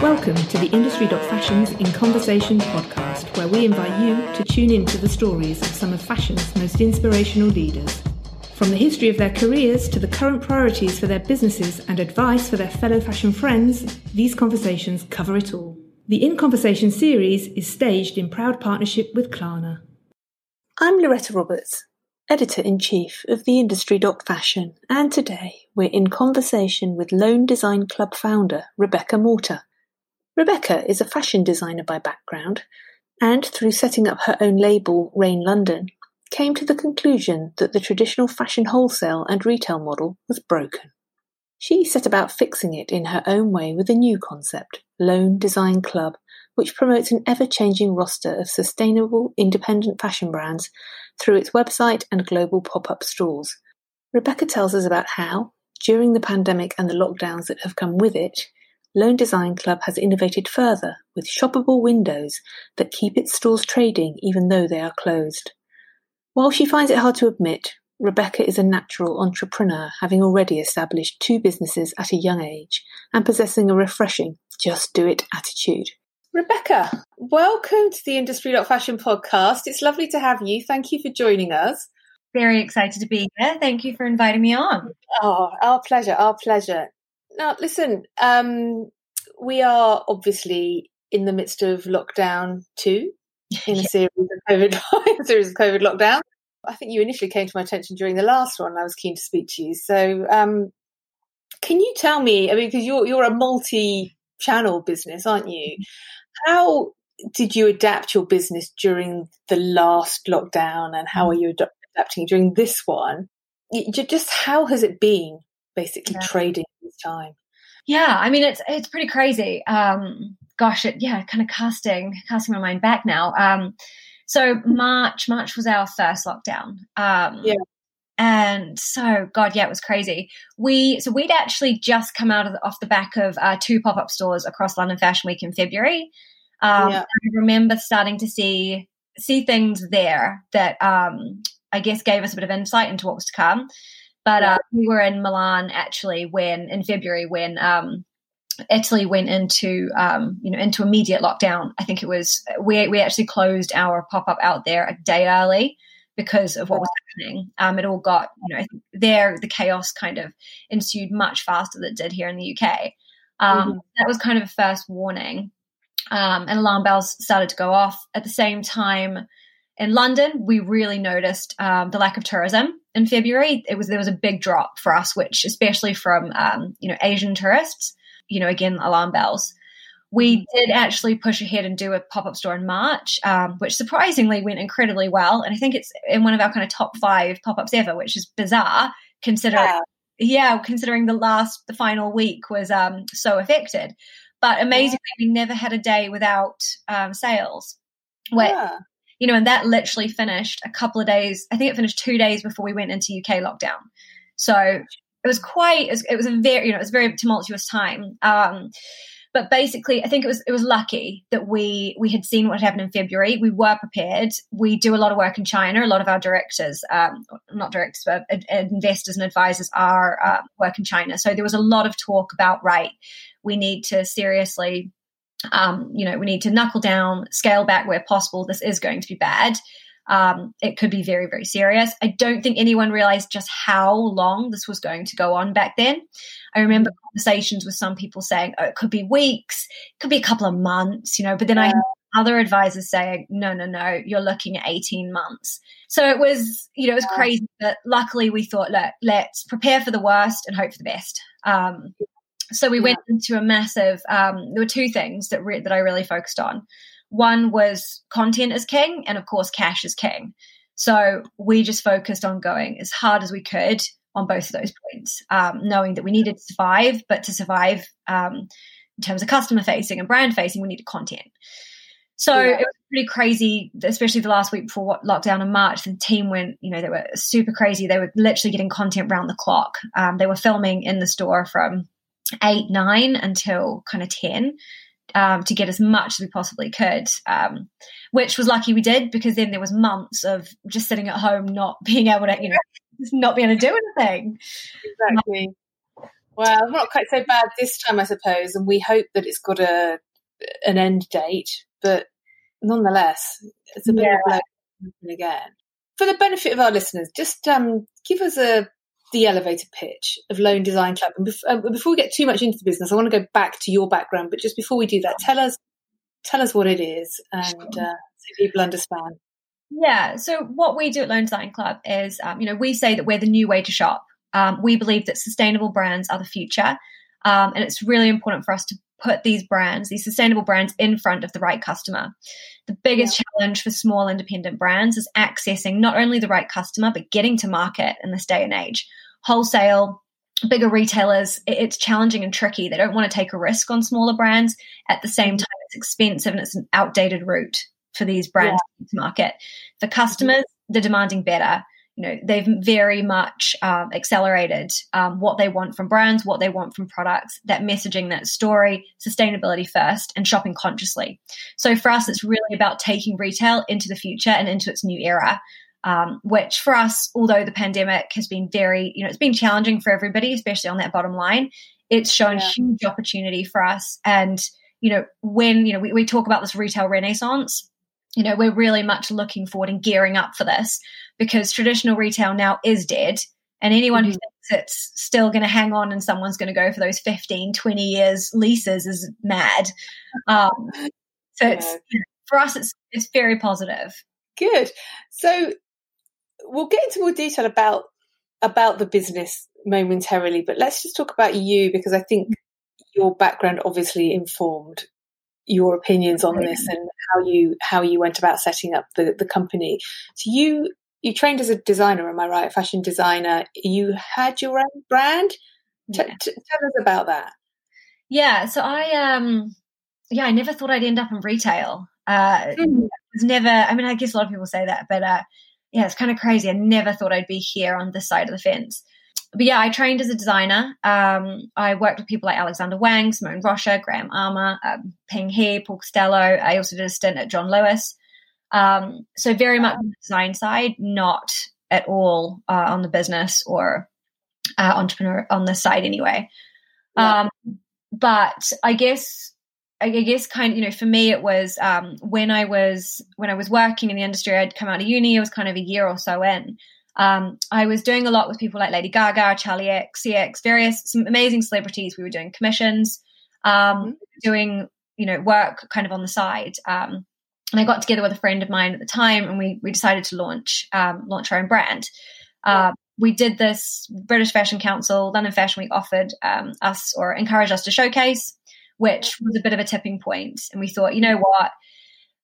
Welcome to the Industry Fashion's In Conversation podcast, where we invite you to tune in to the stories of some of fashion's most inspirational leaders. From the history of their careers to the current priorities for their businesses and advice for their fellow fashion friends, these conversations cover it all. The In Conversation series is staged in proud partnership with Klarna. I'm Loretta Roberts, editor in chief of the Industry Doc Fashion, and today we're in conversation with Lone Design Club founder Rebecca Morter. Rebecca is a fashion designer by background, and through setting up her own label, Rain London, came to the conclusion that the traditional fashion wholesale and retail model was broken. She set about fixing it in her own way with a new concept, Lone Design Club, which promotes an ever-changing roster of sustainable, independent fashion brands through its website and global pop-up stores. Rebecca tells us about how, during the pandemic and the lockdowns that have come with it, Lone Design Club has innovated further with shoppable windows that keep its stores trading even though they are closed. While she finds it hard to admit, Rebecca is a natural entrepreneur, having already established two businesses at a young age and possessing a refreshing just do it attitude. Rebecca, welcome to the Industry Fashion podcast. It's lovely to have you. Thank you for joining us. Very excited to be here. Thank you for inviting me on. Oh, our pleasure, our pleasure. Now, listen, um, we are obviously in the midst of lockdown two in a series of COVID, series of COVID lockdown. I think you initially came to my attention during the last one. I was keen to speak to you. So, um, can you tell me? I mean, because you're you're a multi-channel business, aren't you? How did you adapt your business during the last lockdown, and how are you adapting during this one? Just how has it been basically yeah. trading this time. Yeah, I mean it's it's pretty crazy. Um, gosh, it yeah, kind of casting casting my mind back now. Um, so March March was our first lockdown. Um, yeah. And so, God, yeah, it was crazy. We so we'd actually just come out of the, off the back of uh, two pop up stores across London Fashion Week in February. Um, yeah. I remember starting to see see things there that um, I guess gave us a bit of insight into what was to come. But uh, we were in Milan actually when in February when um, Italy went into um, you know into immediate lockdown. I think it was we we actually closed our pop up out there a day early because of what was happening. Um, it all got you know there the chaos kind of ensued much faster than it did here in the UK. Um, mm-hmm. That was kind of a first warning, um, and alarm bells started to go off at the same time. In London, we really noticed um, the lack of tourism in February, it was there was a big drop for us, which especially from um, you know Asian tourists. You know, again, alarm bells. We mm-hmm. did actually push ahead and do a pop up store in March, um, which surprisingly went incredibly well. And I think it's in one of our kind of top five pop ups ever, which is bizarre considering, yeah. yeah, considering the last, the final week was um, so affected. But amazingly, yeah. we never had a day without um, sales. Where, yeah you know, and that literally finished a couple of days. I think it finished two days before we went into UK lockdown. So it was quite, it was, it was a very, you know, it was a very tumultuous time. Um, but basically, I think it was it was lucky that we we had seen what happened in February. We were prepared. We do a lot of work in China. A lot of our directors, um, not directors, but investors and advisors are uh, work in China. So there was a lot of talk about right. We need to seriously um, you know, we need to knuckle down, scale back where possible. This is going to be bad. Um, it could be very, very serious. I don't think anyone realized just how long this was going to go on back then. I remember conversations with some people saying, oh, it could be weeks, it could be a couple of months, you know, but then yeah. I had other advisors saying, no, no, no, you're looking at 18 months. So it was, you know, it was yeah. crazy. But luckily we thought, look, let's prepare for the worst and hope for the best. Um, so we yeah. went into a massive. Um, there were two things that re- that I really focused on. One was content is king, and of course, cash is king. So we just focused on going as hard as we could on both of those points, um, knowing that we needed to survive, but to survive um, in terms of customer facing and brand facing, we needed content. So yeah. it was pretty crazy, especially the last week before lockdown in March. The team went, you know, they were super crazy. They were literally getting content round the clock. Um, they were filming in the store from eight, nine until kind of 10. Um, to get as much as we possibly could, um, which was lucky we did because then there was months of just sitting at home, not being able to, you know, just not being able to do anything. Exactly. Well, not quite so bad this time, I suppose, and we hope that it's got a an end date, but nonetheless, it's a bit yeah. of a blow again. For the benefit of our listeners, just um, give us a the elevator pitch of Lone Design Club. And bef- uh, before we get too much into the business, I want to go back to your background. But just before we do that, tell us tell us what it is, and uh, so people understand. Yeah. So what we do at Lone Design Club is, um, you know, we say that we're the new way to shop. Um, we believe that sustainable brands are the future, um, and it's really important for us to put these brands, these sustainable brands, in front of the right customer. The biggest yeah. challenge for small independent brands is accessing not only the right customer, but getting to market in this day and age. Wholesale, bigger retailers, it's challenging and tricky. They don't want to take a risk on smaller brands. At the same mm-hmm. time, it's expensive and it's an outdated route for these brands yeah. to market. For customers, they're demanding better you know they've very much um, accelerated um, what they want from brands what they want from products that messaging that story sustainability first and shopping consciously. So for us it's really about taking retail into the future and into its new era um, which for us although the pandemic has been very you know it's been challenging for everybody especially on that bottom line it's shown yeah. huge opportunity for us. And you know when you know we, we talk about this retail renaissance you know, we're really much looking forward and gearing up for this because traditional retail now is dead. And anyone mm-hmm. who thinks it's still going to hang on and someone's going to go for those 15, 20 years leases is mad. Um, so yeah. it's, for us, it's, it's very positive. Good. So we'll get into more detail about about the business momentarily, but let's just talk about you because I think your background obviously informed your opinions on this and how you how you went about setting up the, the company. So you you trained as a designer, am I right? Fashion designer. You had your own brand. T- yeah. t- tell us about that. Yeah. So I um yeah I never thought I'd end up in retail. Uh, mm. was never. I mean, I guess a lot of people say that, but uh, yeah, it's kind of crazy. I never thought I'd be here on this side of the fence but yeah, I trained as a designer. Um, I worked with people like Alexander Wang, Simone Rocha, Graeme Armour, um, Ping He, Paul Costelloe. I also did a stint at John Lewis. Um, so very much on the design side, not at all uh, on the business or uh, entrepreneur on the side anyway. Yeah. Um, but I guess I guess kind of you know for me it was um, when I was when I was working in the industry I'd come out of uni I was kind of a year or so in um, I was doing a lot with people like Lady Gaga, Charli XCX, various some amazing celebrities. We were doing commissions, um, mm-hmm. doing you know work kind of on the side. Um, and I got together with a friend of mine at the time, and we we decided to launch um, launch our own brand. Uh, we did this. British Fashion Council, London Fashion Week offered um, us or encouraged us to showcase, which was a bit of a tipping point. And we thought, you know what,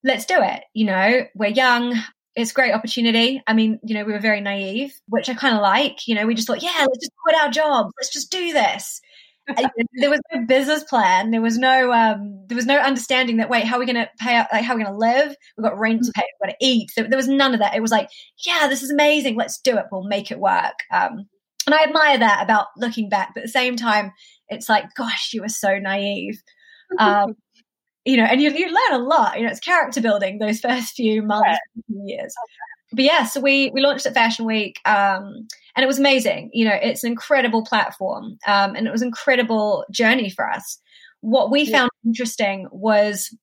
let's do it. You know, we're young it's a great opportunity. I mean, you know, we were very naive, which I kind of like. You know, we just thought, yeah, let's just quit our jobs. Let's just do this. There was no business plan. There was no um, there was no understanding that wait, how are we going to pay? Like, how are we going to live? We've got rent to pay. We've got to eat. There, there, was none of that. It was like, yeah, this is amazing. Let's do it. We'll make it work. Um, and I admire that about looking back. But at the same time, it's like, gosh, you were so naive. Um, you know, and you, you learn a lot. You know, it's character building those first few months, yeah. years. But yeah, so we we launched at Fashion Week, um, and it was amazing. You know, it's an incredible platform, um, and it was an incredible journey for us. What we yeah. found interesting was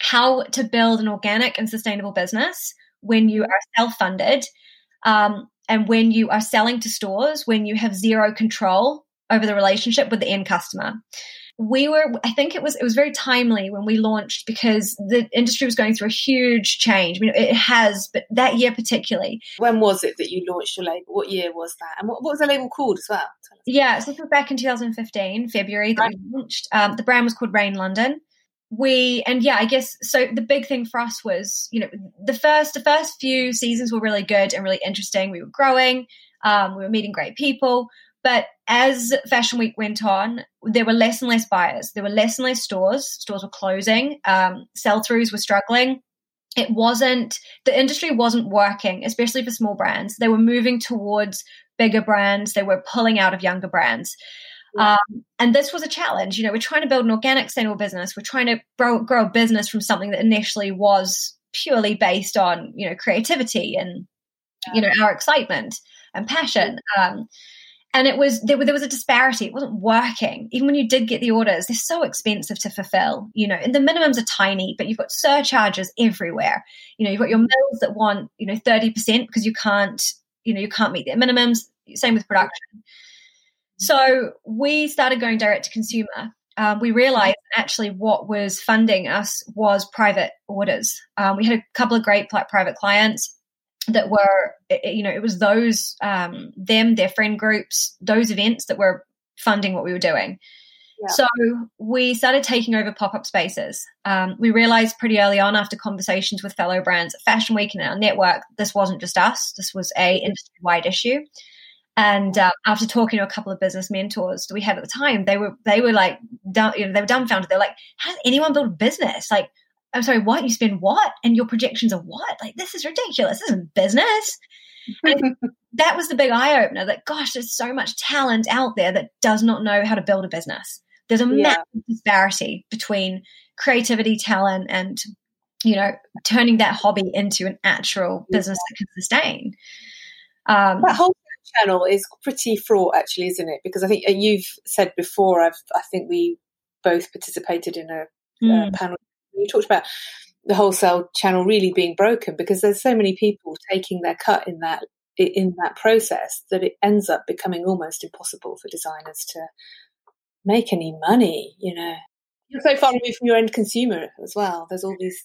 how to build an organic and sustainable business when you are self funded, um, and when you are selling to stores, when you have zero control over the relationship with the end customer we were i think it was it was very timely when we launched because the industry was going through a huge change. I mean it has but that year particularly. When was it that you launched your label? What year was that? And what, what was the label called as well? Yeah so this was back in 2015 february that right. we launched. Um, the brand was called rain london. We and yeah i guess so the big thing for us was you know the first the first few seasons were really good and really interesting. We were growing. Um, we were meeting great people but as Fashion Week went on, there were less and less buyers. There were less and less stores. Stores were closing. Um, sell throughs were struggling. It wasn't, the industry wasn't working, especially for small brands. They were moving towards bigger brands, they were pulling out of younger brands. Um, and this was a challenge. You know, we're trying to build an organic, sustainable business. We're trying to grow, grow a business from something that initially was purely based on, you know, creativity and, yeah. you know, our excitement and passion. Um, and it was there, there was a disparity. It wasn't working. Even when you did get the orders they're so expensive to fulfill you know and the minimums are tiny but you've got surcharges everywhere. You know you've got your mills that want you know 30% because you can't you know you can't meet their minimums. Same with production. So we started going direct to consumer. Um, we realized actually what was funding us was private orders. Um, we had a couple of great private clients that were you know it was those um, them their friend groups those events that were funding what we were doing. Yeah. so we started taking over pop-up spaces. Um, we realized pretty early on after conversations with fellow brands at fashion week and our network this wasn't just us. This was a industry-wide issue. And uh, after talking to a couple of business mentors that we had at the time they were they were like dumb, you know they were dumbfounded. They're like how does anyone build a business? Like I'm sorry, what? You spend what? And your projections are what? Like, this is ridiculous. This isn't business. that was the big eye opener that, gosh, there's so much talent out there that does not know how to build a business. There's a yeah. massive disparity between creativity, talent, and, you know, turning that hobby into an actual business that can sustain. Um, that whole channel is pretty fraught, actually, isn't it? Because I think uh, you've said before, I've, I think we both participated in a mm. uh, panel you talked about the wholesale channel really being broken because there's so many people taking their cut in that in that process that it ends up becoming almost impossible for designers to make any money you know. You're so far away from your end consumer as well. There's all these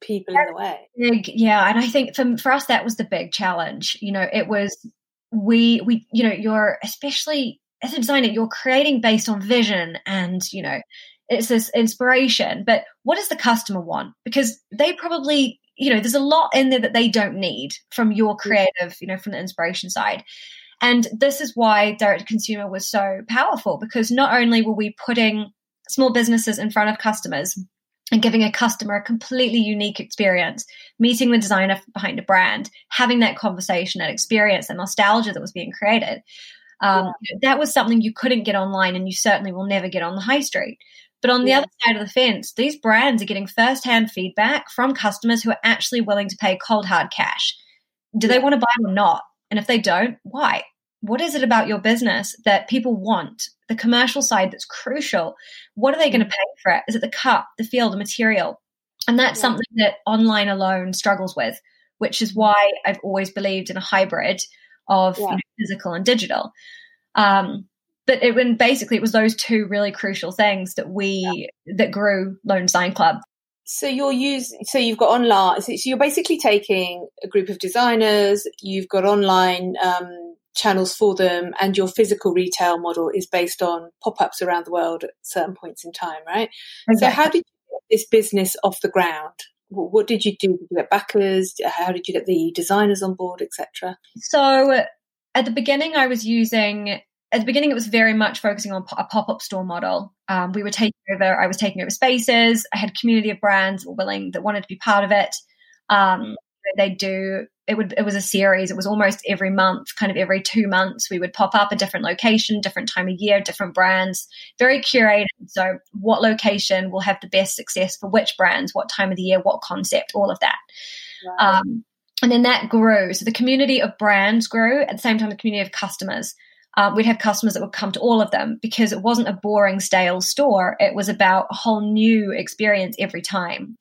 people in the way. yeah and i think for, for us that was the big challenge. You know it was we we you know you're especially as a designer you're creating based on vision and you know it's this inspiration but what does the customer want because they probably you know there's a lot in there that they don't need from your creative you know from the inspiration side and this is why direct consumer was so powerful because not only were we putting small businesses in front of customers and giving a customer a completely unique experience, meeting the designer behind a brand, having that conversation, that experience, that nostalgia that was being created. Um, yeah. That was something you couldn't get online, and you certainly will never get on the high street. But on the yeah. other side of the fence, these brands are getting firsthand feedback from customers who are actually willing to pay cold hard cash. Do they want to buy or not? And if they don't, why? What is it about your business that people want? The commercial side that's crucial. What are they going to pay for it? Is it the cup, the feel, the material? And that's yeah. something that online alone struggles with, which is why I've always believed in a hybrid of yeah. you know, physical and digital. Um, but it when basically it was those two really crucial things that we yeah. that grew Lone Design Club. So you're using so you've got online so you're basically taking a group of designers, you've got online um, channels for them, and your physical retail model is based on pop-ups around the world at certain points in time, right? Exactly. So how did you get this business off the ground? What did you do? Did you get backers? How did you get the designers on board, etc.? So at the beginning, I was using at the beginning, it was very much focusing on a pop up store model. Um, we were taking over, I was taking over spaces. I had a community of brands that were willing that wanted to be part of it. Um, they do it would it was a series. It was almost every month, kind of every two months, we would pop up a different location, different time of year, different brands, very curated. So, what location will have the best success for which brands, what time of the year, what concept, all of that. Um, and then that grew. So the community of brands grew at the same time the community of customers uh, we'd have customers that would come to all of them because it wasn't a boring, stale store. It was about a whole new experience every time.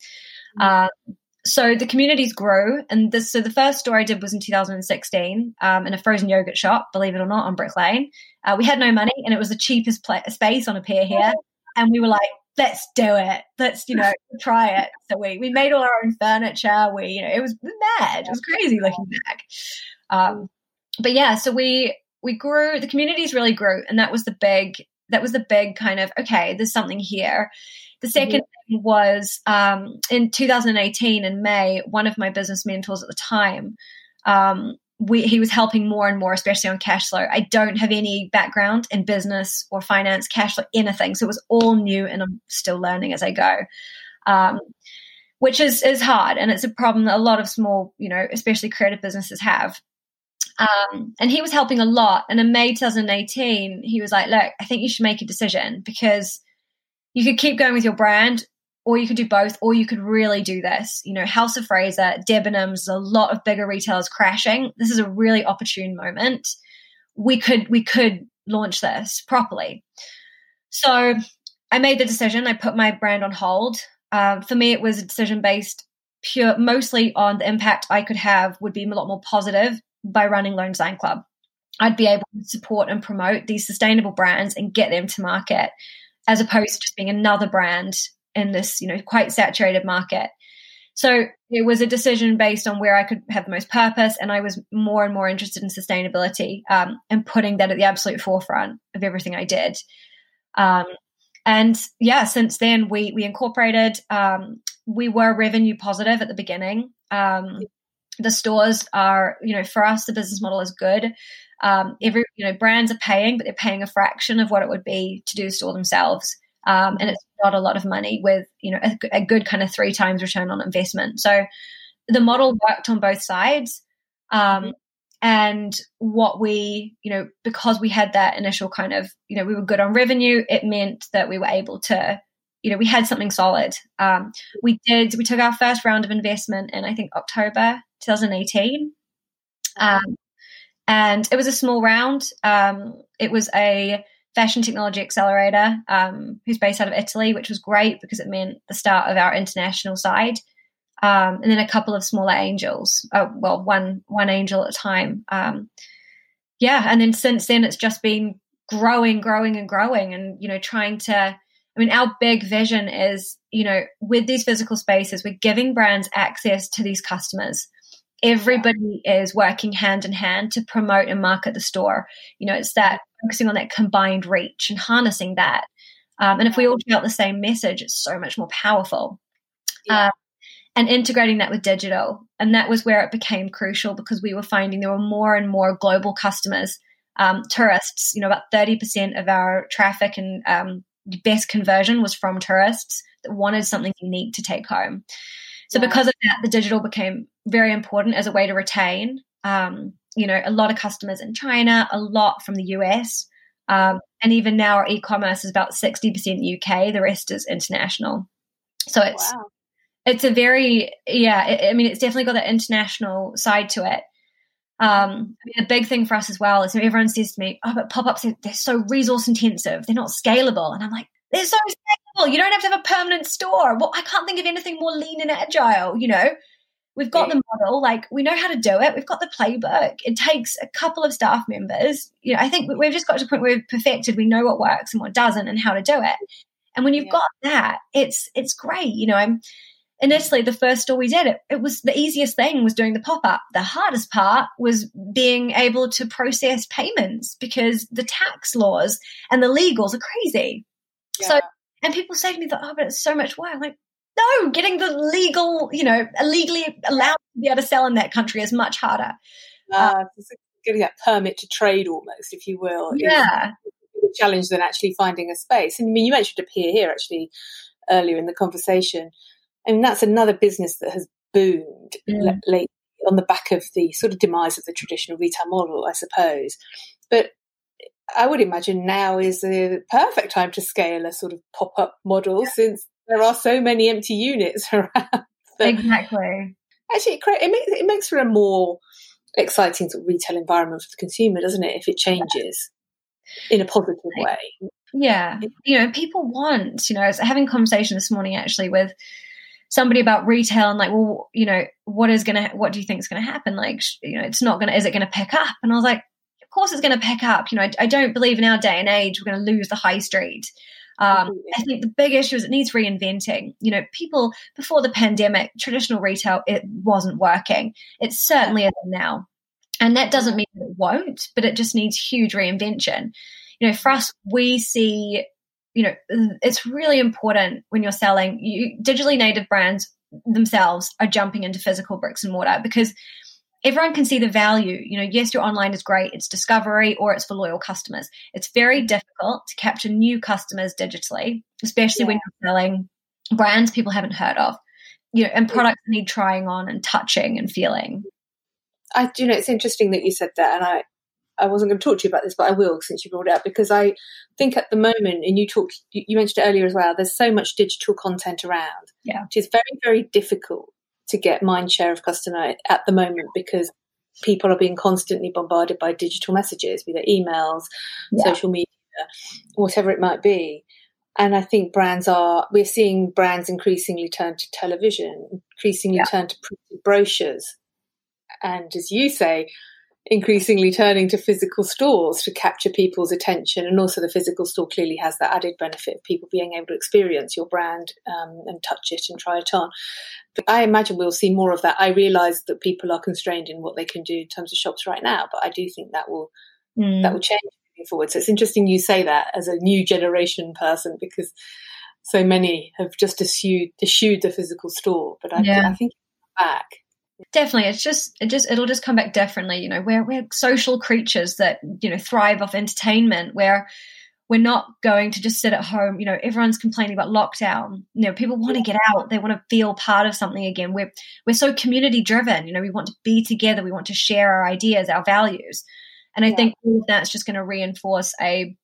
Mm-hmm. Uh, so the communities grow, and this. So the first store I did was in 2016 um, in a frozen yogurt shop, believe it or not, on Brick Lane. Uh, we had no money, and it was the cheapest pla- space on Appear Here, and we were like, "Let's do it! Let's you know try it." So we we made all our own furniture. We you know it was mad. It was crazy looking back. Um, but yeah, so we we grew the communities really grew and that was the big that was the big kind of okay there's something here. The 2nd mm-hmm. thing was um, in 2018 in may one of my business mentors at the time um, we, he was helping more and more especially on cash flow. I don't have any background in business or finance cash flow anything so it was all new and i'm still learning as i go. Um, which is is hard and it's a problem that a lot of small you know especially creative businesses have Um, and he was helping a lot. And in May 2018, he was like, look, I think you should make a decision because you could keep going with your brand or you could do both, or you could really do this. You know, House of Fraser, Debenhams, a lot of bigger retailers crashing. This is a really opportune moment. We could we could launch this properly. So I made the decision. I put my brand on hold. Uh, for me, it was a decision based pure mostly on the impact I could have would be a lot more positive by running Lone Design Club. I'd be able to support and promote these sustainable brands and get them to market as opposed to just being another brand in this, you know, quite saturated market. So it was a decision based on where I could have the most purpose, and I was more and more interested in sustainability um, and putting that at the absolute forefront of everything I did. Um, and yeah, since then we we incorporated. Um, we were revenue positive at the beginning. The stores are, you know, for us the business model is good. Um, every you know brands are paying, but they're paying a fraction of what it would be to do the store themselves. Um, and it's not a lot of money with you know a, a, good kind of three times return on investment. So the model worked on both sides. Um, and what we you know because we had that initial kind of you know we were good on revenue, it meant that we were able to you know we had something solid. Um, we did we took our first round of investment in I think October 2018. Um, and it was a small round. Um, it was a fashion technology accelerator um, who's based out of Italy, which was great because it meant the start of our international side. Um, and then a couple of smaller angels. Uh, well, one one angel at a time. Um, yeah, and then since then it's just been growing, growing, and growing, and you know, trying to. I mean, our big vision is, you know, with these physical spaces, we're giving brands access to these customers everybody is working hand in hand to promote and market the store. You know, it's that focusing on that combined reach and harnessing that. Um, and if we all shout the same message, it's so much more powerful. Yeah. Um, and integrating that with digital. And that was where it became crucial because we were finding there were more and more global customers, um, tourists. You know, about 30% of our traffic and um, best conversion was from tourists that wanted something unique to take home. So, yeah. because of that, the digital became very important as a way to retain. Um, you know, a lot of customers in China, a lot from the US. Um, and even now, our e commerce is about 60% UK, the rest is international. So it's. Wow. It's a very, yeah, it, I mean, it's definitely got that international side to it. Um, I mean, a big thing for us as well is everyone says to me, "Oh, but pop-ups they're so resource intensive. They're not scalable." And I'm like, "They're so scalable. You don't have to have a permanent store. Well, I can't think of anything more lean and agile. You know, We've got the model, like we know how to do it. We've got the playbook. It takes a couple of staff members. You know, I think we've just got to the point where we've perfected. We know what works and what doesn't, and how to do it. And when you've yeah. got that, it's it's great. You know, I'm initially the first store we did it, it was the easiest thing was doing the pop up. The hardest part was being able to process payments because the tax laws and the legals are crazy. Yeah. So, and people say to me that, oh, but it's so much work. I'm like, no, getting the legal, you know, legally allowed to be able to sell in that country is much harder. Uh, getting that permit to trade almost, if you will. Yeah. Challenge than actually finding a space. And I mean, you mentioned Appear Here actually earlier in the conversation. I mean, that's another business that has boomed mm. lately on the back of the sort of demise of the traditional retail model, I suppose. But I would imagine now is the perfect time to scale a sort of pop up model yeah. since there are so many empty units around. exactly. Actually, it makes it makes for a more exciting sort of retail environment for the consumer, doesn't it? If it changes in a positive way. Yeah, you know, people want. You know, I was having a conversation this morning actually with somebody about retail and like, well, you know, what is gonna, what do you think is gonna happen? Like, you know, it's not gonna, is it gonna pick up? And I was like, of course it's gonna pick up. You know, I, I don't believe in our day and age we're gonna lose the high street. Um, I think the big issue is it needs reinventing. You know, people before the pandemic, traditional retail, it wasn't working. It certainly isn't now. And that doesn't mean it won't, but it just needs huge reinvention. You know, for us, we see, you know, it's really important when you're selling you, digitally native brands themselves are jumping into physical bricks and mortar because everyone can see the value. You know, yes, your online is great, it's discovery or it's for loyal customers. It's very mm-hmm. difficult to capture new customers digitally, especially yeah. when you're selling brands people haven't heard of. You know, and products need trying on and touching and feeling. I do you know it's interesting that you said that, and I I wasn't going to talk to you about this, but I will since you brought it up because I think at the moment, and you talked, you mentioned it earlier as well. There's so much digital content around, yeah, which is very very difficult to get mind share of customer at the moment because people are being constantly bombarded by digital messages, be they emails, yeah. social media, whatever it might be. And I think brands are, we're seeing brands increasingly turn to television, increasingly yeah. turn to brochures. And as you say, increasingly turning to physical stores to capture people's attention. And also, the physical store clearly has that added benefit of people being able to experience your brand um, and touch it and try it on. But I imagine we'll see more of that. I realize that people are constrained in what they can do in terms of shops right now, but I do think that will mm. that will change moving forward. So it's interesting you say that as a new generation person because so many have just eschewed, eschewed the physical store. But I, yeah. I think back definitely it's just it just it'll just come back differently you know we're we're social creatures that you know thrive off entertainment. Where we're not going to just sit at home you know everyone's complaining about lockdown. You know people want to get out they want to feel part of something again. We're we're so community driven you know we want to be together we want to share our ideas our values. And i yeah. think all of that's just going to reinforce a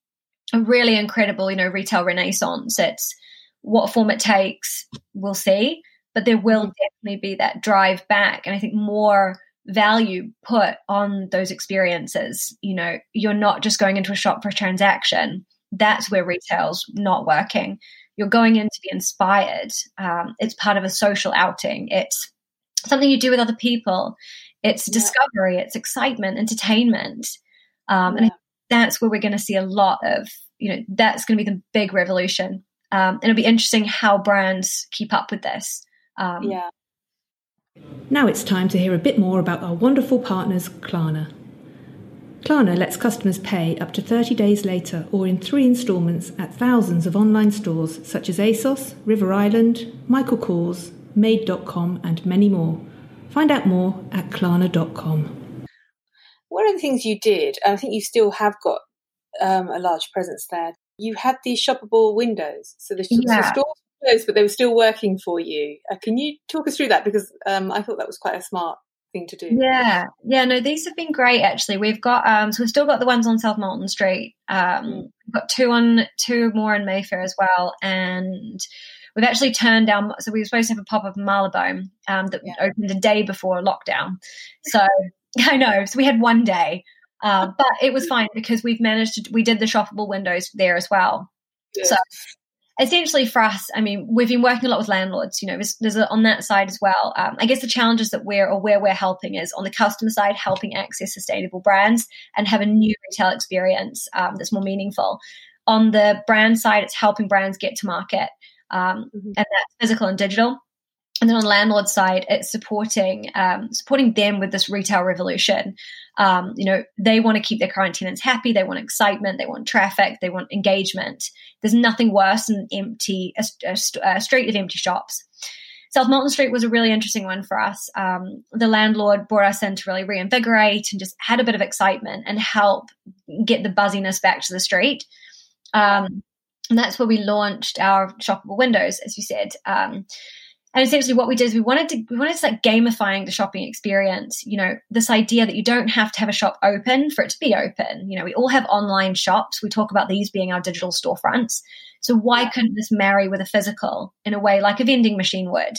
a really incredible you know retail renaissance. It's what form it takes we'll see but there will mm-hmm. definitely be that drive back and i think more value put on those experiences. You know you're not just going into a shop for a transaction. That's where retail's not working. You're going in to be inspired. Um, it's part of a social outing. It's something you do with other people. It's yeah. discovery. It's excitement entertainment. Um, yeah. and that's where we're going to see a lot of you know that's going to be the big revolution. Um, and it'll be interesting how brands keep up with this um, yeah. Now it's time to hear a bit more about our wonderful partners, Klarna. Klarna lets customers pay up to 30 days later or in three instalments at thousands of online stores such as ASOS, River Island, Michael Kors, Made.com, and many more. Find out more at Klarna.com. One of the things you did, and I think you still have got um, a large presence there, you had these shoppable windows. So the, yeah. the stores close, but they were still working for you. Uh, can you talk us through that? Because um, I thought that was quite a smart thing to do. Yeah, yeah. No, these have been great. Actually, we've got um, so we've still got the ones on South Molton Street. Um, mm. We've got two on two more in Mayfair as well, and we've actually turned down. So we were supposed to have a pop up in Marylebone um, that yeah. opened the day before lockdown. So I know. So we had one day. Uh, but it was fine because we've managed to we did the shoppable windows there as well. So essentially for us, I mean, we've been working a lot with landlords. You know, there's, there's a, on that side as well. Um, I guess the challenges that we're or where we're helping is on the customer side, helping access sustainable brands and have a new retail experience um, that's more meaningful. On the brand side, it's helping brands get to market, um, mm-hmm. and that's physical and digital. And then on the landlord side, it's supporting um, supporting them with this retail revolution. Um, you know, they want to keep their current tenants happy. They want excitement. They want traffic. They want engagement. There's nothing worse than empty a, a, a street of empty shops. South Molton Street was a really interesting one for us. Um, the landlord brought us in to really reinvigorate and just had a bit of excitement and help get the buzziness back to the street. Um, and that's where we launched our shoppable windows, as you said. And essentially what we did is we wanted to we wanted to like gamifying the shopping experience you know this idea that you don't have to have a shop open for it to be open. You know we all have online shops. We talk about these being our digital storefronts. So why couldn't this marry with a physical in a way like a vending machine would?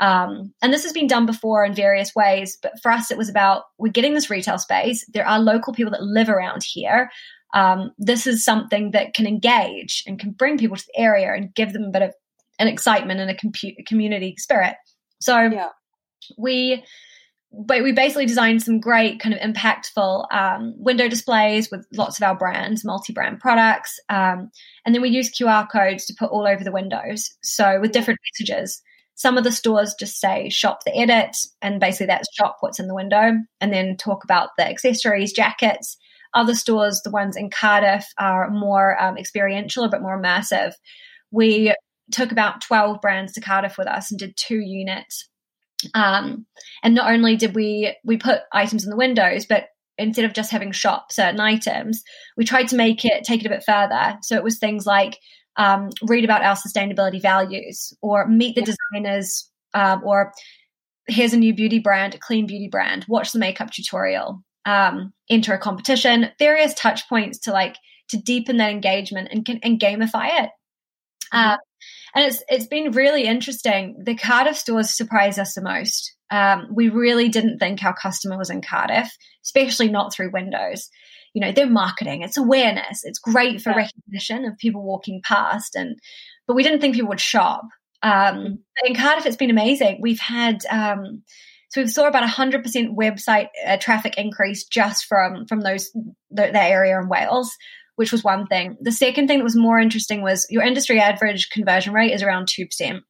Um, and this has been done before in various ways but for us it was about we're getting this retail space. There are local people that live around here. Um, this is something that can engage and can bring people to the area and give them a bit of an excitement and a compu- community spirit. So yeah. we but we basically designed some great kind of impactful um, window displays with lots of our brands, multi-brand products, um, and then we use QR codes to put all over the windows. So with different messages, some of the stores just say "shop the edit," and basically that's shop what's in the window, and then talk about the accessories, jackets. Other stores, the ones in Cardiff, are more um, experiential, a bit more immersive. We took about 12 brands to Cardiff with us and did two units. Um, and not only did we we put items in the windows, but instead of just having shop certain items, we tried to make it take it a bit further. So it was things like um, read about our sustainability values, or meet the designers, um, or here's a new beauty brand, a clean beauty brand, watch the makeup tutorial, um, enter a competition, various touch points to like to deepen that engagement and and gamify it. Uh, and it's it's been really interesting. The Cardiff stores surprised us the most. Um, we really didn't think our customer was in Cardiff, especially not through windows. You know, they're marketing, it's awareness, it's great for yeah. recognition of people walking past, and but we didn't think people would shop. Um, mm-hmm. in Cardiff, it's been amazing. We've had um, so we saw about a hundred percent website uh, traffic increase just from from those the, that area in Wales which was one thing. The second thing that was more interesting was your industry average conversion rate is around 2%.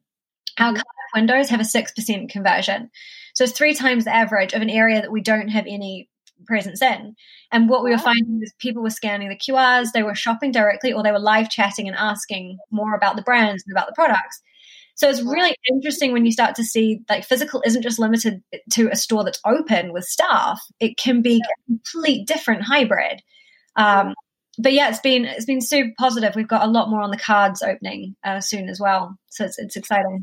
Our mm-hmm. windows have a 6% conversion. So it's three times the average of an area that we don't have any presence in. And what we were finding is people were scanning the QRs, they were shopping directly, or they were live chatting and asking more about the brands and about the products. So it's really interesting when you start to see like physical isn't just limited to a store that's open with staff. It can be a complete different hybrid. Um, but yeah, it's been it's been super positive. We've got a lot more on the cards opening uh, soon as well, so it's it's exciting.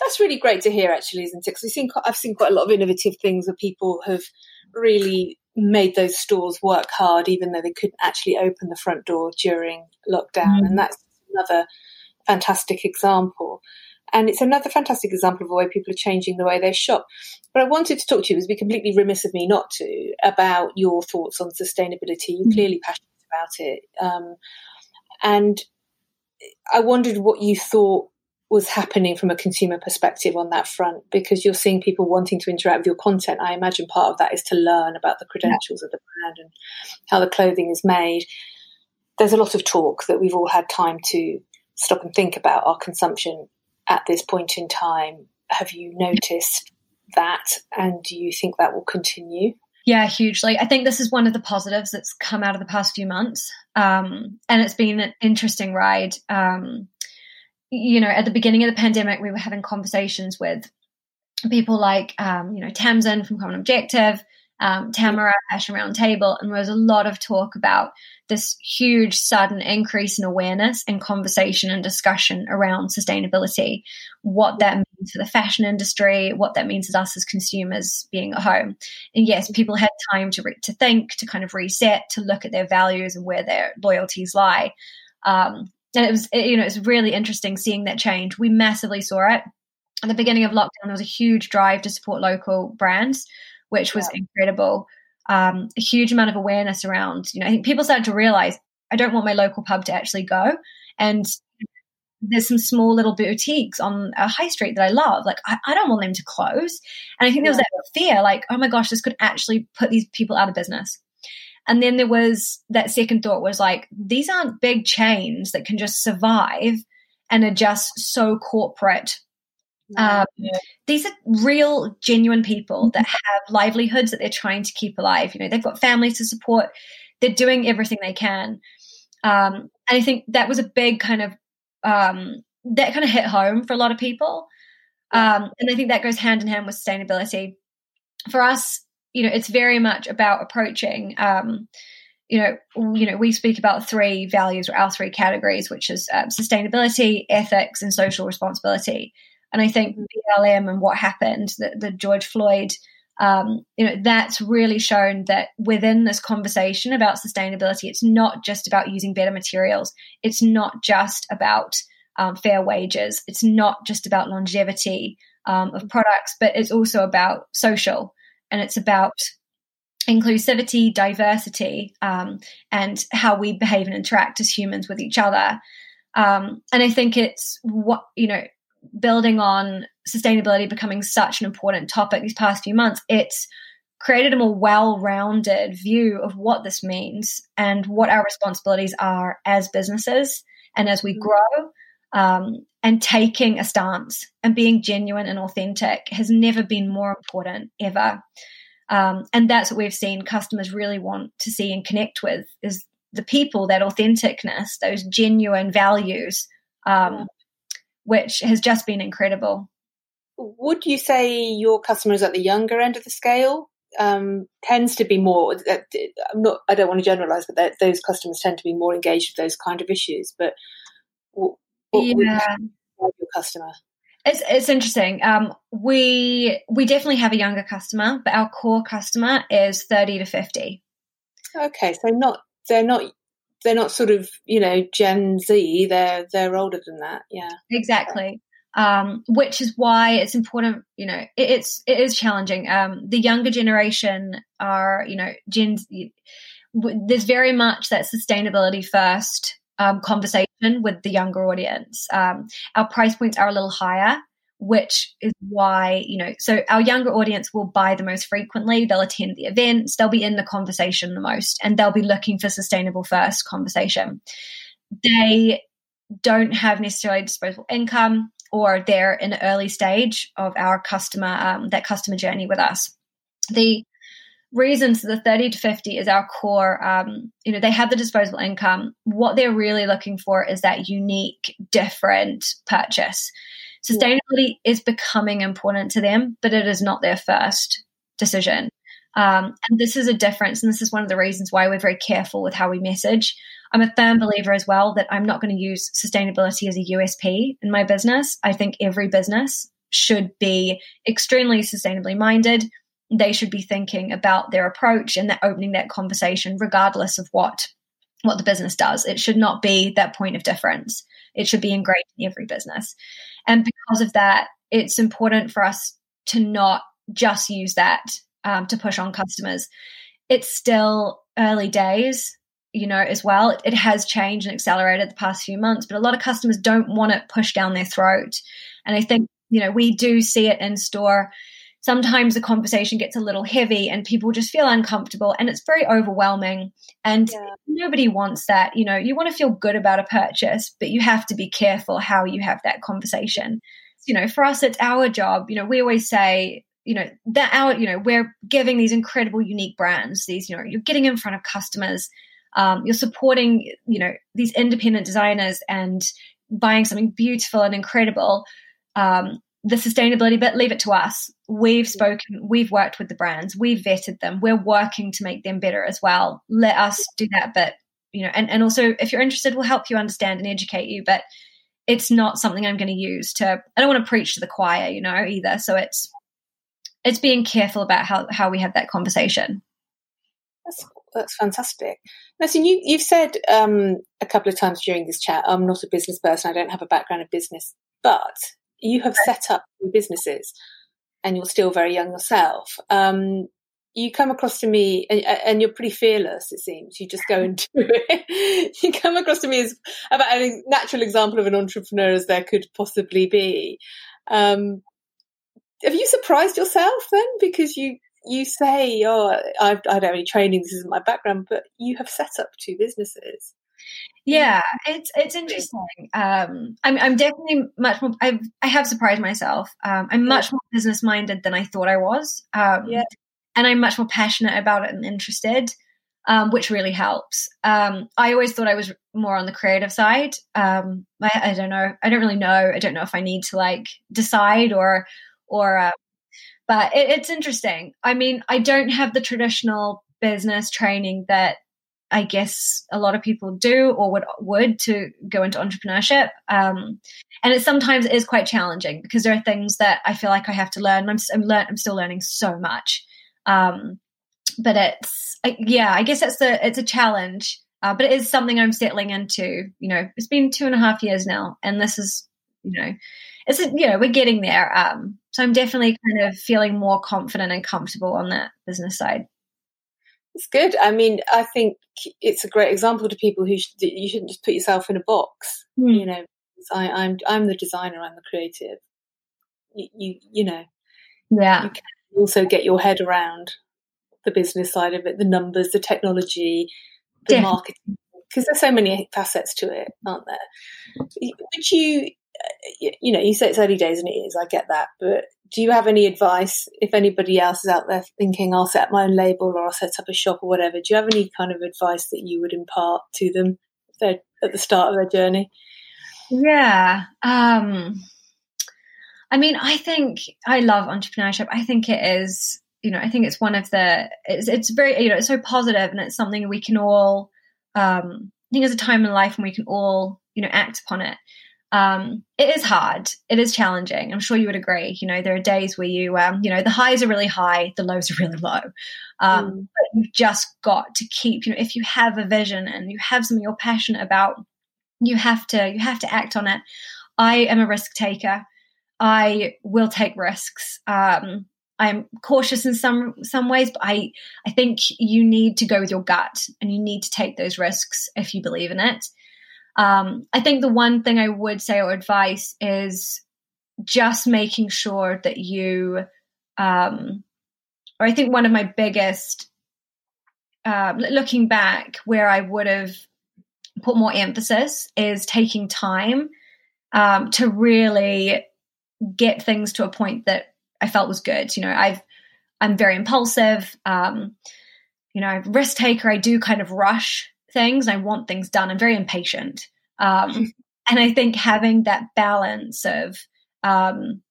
That's really great to hear, actually, isn't it? Because we've seen I've seen quite a lot of innovative things where people have really made those stores work hard, even though they couldn't actually open the front door during lockdown, mm-hmm. and that's another fantastic example. And it's another fantastic example of the way people are changing the way they shop. But I wanted to talk to you, it would be completely remiss of me not to, about your thoughts on sustainability. You're mm-hmm. clearly passionate about it. Um, and I wondered what you thought was happening from a consumer perspective on that front because you're seeing people wanting to interact with your content. I imagine part of that is to learn about the credentials yeah. of the brand and how the clothing is made. There's a lot of talk that we've all had time to stop and think about our consumption at this point in time. Have you noticed that and do you think that will continue? Yeah, hugely. I think this is one of the positives that's come out of the past few months. Um, and it's been an interesting ride. Um, you know, at the beginning of the pandemic, we were having conversations with people like, um, you know, Tamsin from Common Objective, um, Tamara, Fashion Roundtable, and there was a lot of talk about this huge sudden increase in awareness and conversation and discussion around sustainability, what that for the fashion industry, what that means to us as consumers being at home. And yes, people had time to re- to think, to kind of reset, to look at their values and where their loyalties lie. Um, and it was, it, you know, it's really interesting seeing that change. We massively saw it at the beginning of lockdown. There was a huge drive to support local brands which was yeah. incredible. Um, a huge amount of awareness around, you know, I think people started to realize I don't want my local pub to actually go. And there's some small little boutiques on a high street that I love. Like, I, I don't want them to close. And I think there was that fear, like, oh my gosh, this could actually put these people out of business. And then there was that second thought was like, these aren't big chains that can just survive and are just so corporate um, these are real, genuine people that mm-hmm. have livelihoods that they're trying to keep alive. You know, they've got families to support. They're doing everything they can. Um, and I think that was a big kind of um, that kind of hit home for a lot of people. Um, and I think that goes hand in hand with sustainability. For us, you know, it's very much about approaching. Um, you know, you know, we speak about three values or our three categories, which is um, sustainability, ethics, and social responsibility. And I think mm-hmm. BLM and what happened, the, the George Floyd, um, you know, that's really shown that within this conversation about sustainability, it's not just about using better materials. It's not just about um, fair wages. It's not just about longevity um, of products, but it's also about social and it's about inclusivity, diversity, um, and how we behave and interact as humans with each other. Um, and I think it's what, you know, building on sustainability becoming such an important topic these past few months, it's created a more well rounded view of what this means and what our responsibilities are as businesses and as we mm. grow. Um, and taking a stance and being genuine and authentic has never been more important ever. Um, and that's what we've seen customers really want to see and connect with is the people, that authenticness, those genuine values. Um, which has just been incredible. Would you say your customers at the younger end of the scale um, tends to be more? Uh, I'm not. I don't want to generalize, but those customers tend to be more engaged with those kind of issues. But what, what yeah. your customer? It's it's interesting. Um, we we definitely have a younger customer, but our core customer is thirty to fifty. Okay, so not they're not they're not sort of you know Gen Z. They're they're older than that. Yeah, exactly. Um, which is why it's important. You know, it, it's it is challenging. Um, the younger generation are you know Gen. There's very much that sustainability first um, conversation with the younger audience. Um, our price points are a little higher, which is why, you know, so our younger audience will buy the most frequently. They'll attend the events, they'll be in the conversation the most, and they'll be looking for sustainable first conversation. They don't have necessarily disposable income or they're in an early stage of our customer um, that customer journey with us the reasons the 30 to 50 is our core um, you know they have the disposable income what they're really looking for is that unique different purchase sustainability is becoming important to them but it is not their first decision. Um, and this is a difference and this is one of the reasons why we're very careful with how we message. I'm a firm believer as well that i'm not going to use sustainability as a usp in my business. I think every business should be extremely sustainably minded. They should be thinking about their approach and that opening that conversation regardless of what what the business does. It should not be that point of difference it should be ingrained in every business. And because of that it's important for us to not just use that um, to push on customers. It's still early days you know as well. It, it has changed and accelerated the past few months but a lot of customers don't want it pushed down their throat. And i think you know we do see it in store sometimes the conversation gets a little heavy and people just feel uncomfortable and it's very overwhelming and yeah. nobody wants that you know you want to feel good about a purchase but you have to be careful how you have that conversation you know for us it's our job you know we always say you know that our you know we're giving these incredible unique brands these you know you're getting in front of customers um, you're supporting you know these independent designers and buying something beautiful and incredible um, the sustainability bit, leave it to us. We've spoken, we've worked with the brands, we've vetted them, we're working to make them better as well. Let us do that bit, you know, and, and also if you're interested, we'll help you understand and educate you, but it's not something I'm going to use to, I don't want to preach to the choir, you know, either. So it's, it's being careful about how, how we have that conversation. That's, that's fantastic. Listen, you, you've said um, a couple of times during this chat, I'm not a business person. I don't have a background in business, but you have set up businesses and you're still very young yourself. Um, you come across to me and, and, you're pretty fearless, it seems. You just go and do it. you come across to me as about a natural example of an entrepreneur as there could possibly be. Um, have you surprised yourself then? Because you, you say, oh, I've, I don't have any training, this isn't my background, but you have set up two businesses. Yeah, it's it's interesting. Um, I'm I'm definitely much more. I've I have surprised myself. Um, I'm much more business minded than I thought I was. Um, yeah, and I'm much more passionate about it and interested, um, which really helps. Um, I always thought I was more on the creative side. Um, I, I don't know. I don't really know. I don't know if I need to like decide or or. Uh, but it, it's interesting. I mean, I don't have the traditional business training that I guess a lot of people do or would would to go into entrepreneurship. Um, and it sometimes is quite challenging because there are things that I feel like I have to learn. I'm I'm, learn, I'm still learning so much. Um, but it's yeah, I guess it's a it's a challenge. Uh, but it is something I'm settling into. You know, it's been two and a half years now, and this is you know, it's a, you know we're getting there. Um, so I'm definitely kind of feeling more confident and comfortable on that business side. It's good. I mean, I think it's a great example to people who should, you shouldn't just put yourself in a box. Mm. You know, I, am I'm, I'm the designer. I'm the creative. You you, you know, yeah. You can also get your head around the business side of it, the numbers, the technology, the yeah. marketing, because there's so many facets to it, aren't there? Would you, you know, you say it's early days and it is. I get that, but do you have any advice if anybody else is out there thinking I'll set up my own label or I'll set up a shop or whatever? Do you have any kind of advice that you would impart to them at the start of their journey? Yeah. Um, I mean, I think I love entrepreneurship. I think it is, you know, I think it's one of the, it's, it's very, you know, it's so positive and it's something we can all, um, I think there's a time in life when we can all, you know, act upon it. Um, it is hard. It is challenging. I'm sure you would agree. You know, there are days where you, um, you know, the highs are really high, the lows are really low. Um, mm. But you've just got to keep, you know, if you have a vision and you have something you're passionate about, you have to, you have to act on it. I am a risk taker. I will take risks. Um, I'm cautious in some some ways, but I I think you need to go with your gut and you need to take those risks if you believe in it. Um, I think the one thing I would say or advice is just making sure that you, um, or I think one of my biggest, uh, looking back, where I would have put more emphasis is taking time um, to really get things to a point that I felt was good. You know, I've I'm very impulsive. Um, you know, risk taker. I do kind of rush things. I want things done. I'm very impatient. Um, and I think having that balance of, um,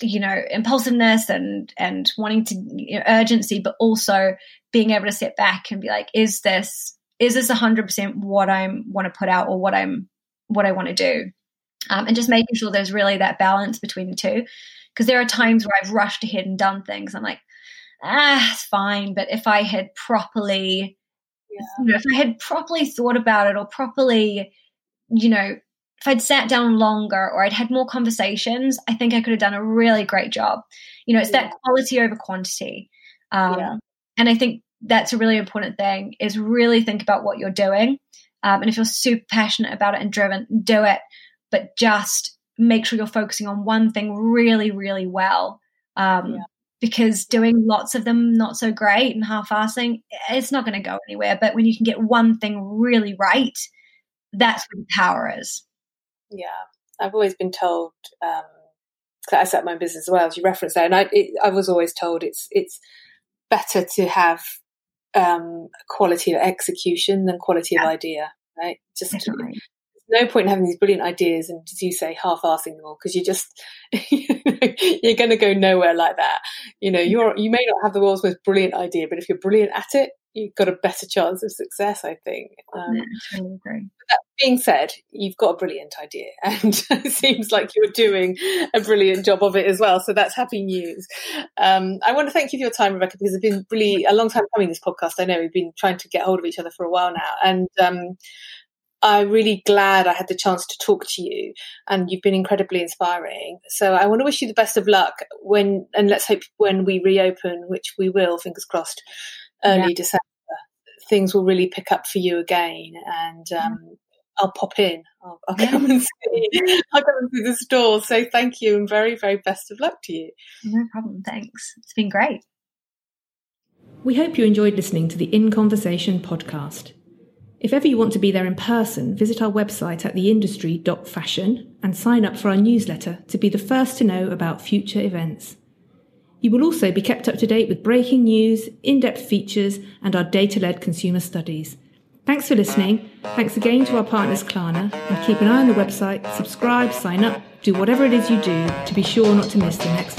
you know, impulsiveness and and wanting to you know, urgency, but also being able to sit back and be like, is this is this hundred percent what I'm want to put out or what I'm what I want to do, um, and just making sure there's really that balance between the two. Because there are times where I've rushed ahead and done things. I'm like, ah, it's fine. But if I had properly yeah. you know, if I had properly thought about it or properly, you know, if I'd sat down longer or I'd had more conversations, I think I could have done a really great job. You know, it's yeah. that quality over quantity. Um, yeah. And I think that's a really important thing is really think about what you're doing. Um, and if you're super passionate about it and driven, do it. But just make sure you're focusing on one thing really, really well. Um, yeah because doing lots of them not so great and half-assing it's not going to go anywhere. But when you can get one thing really right that's where the power is. Yeah. I've always been told um i set my own business as well as you referenced that and i it, i was always told it's it's better to have um quality of execution than quality yeah. of idea right? Just Definitely no point in having these brilliant ideas and, as you say, half-assing them all because you're just you're going to go nowhere like that. You know, you're you may not have the world's most brilliant idea, but if you're brilliant at it, you've got a better chance of success. I think. Um, yeah, totally agree. That being said, you've got a brilliant idea, and it seems like you're doing a brilliant job of it as well. So that's happy news. Um, I want to thank you for your time, Rebecca, because it's been really a long time coming. This podcast, I know we've been trying to get hold of each other for a while now, and um, I'm really glad I had the chance to talk to you and you've been incredibly inspiring. So I want to wish you the best of luck when, and let's hope when we reopen, which we will, fingers crossed, early yeah. December, things will really pick up for you again. And, um, I'll pop in. I'll, I'll come and see. I'll come and see the store. So thank you and very, very best of luck to you. No problem. Thanks. It's been great. We hope you enjoyed listening to the In Conversation podcast. If ever you want to be there in person, visit our website at theindustry.fashion and sign up for our newsletter to be the first to know about future events. You will also be kept up to date with breaking news, in depth features, and our data led consumer studies. Thanks for listening. Thanks again to our partners Klarna, and keep an eye on the website, subscribe, sign up, do whatever it is you do to be sure not to miss the next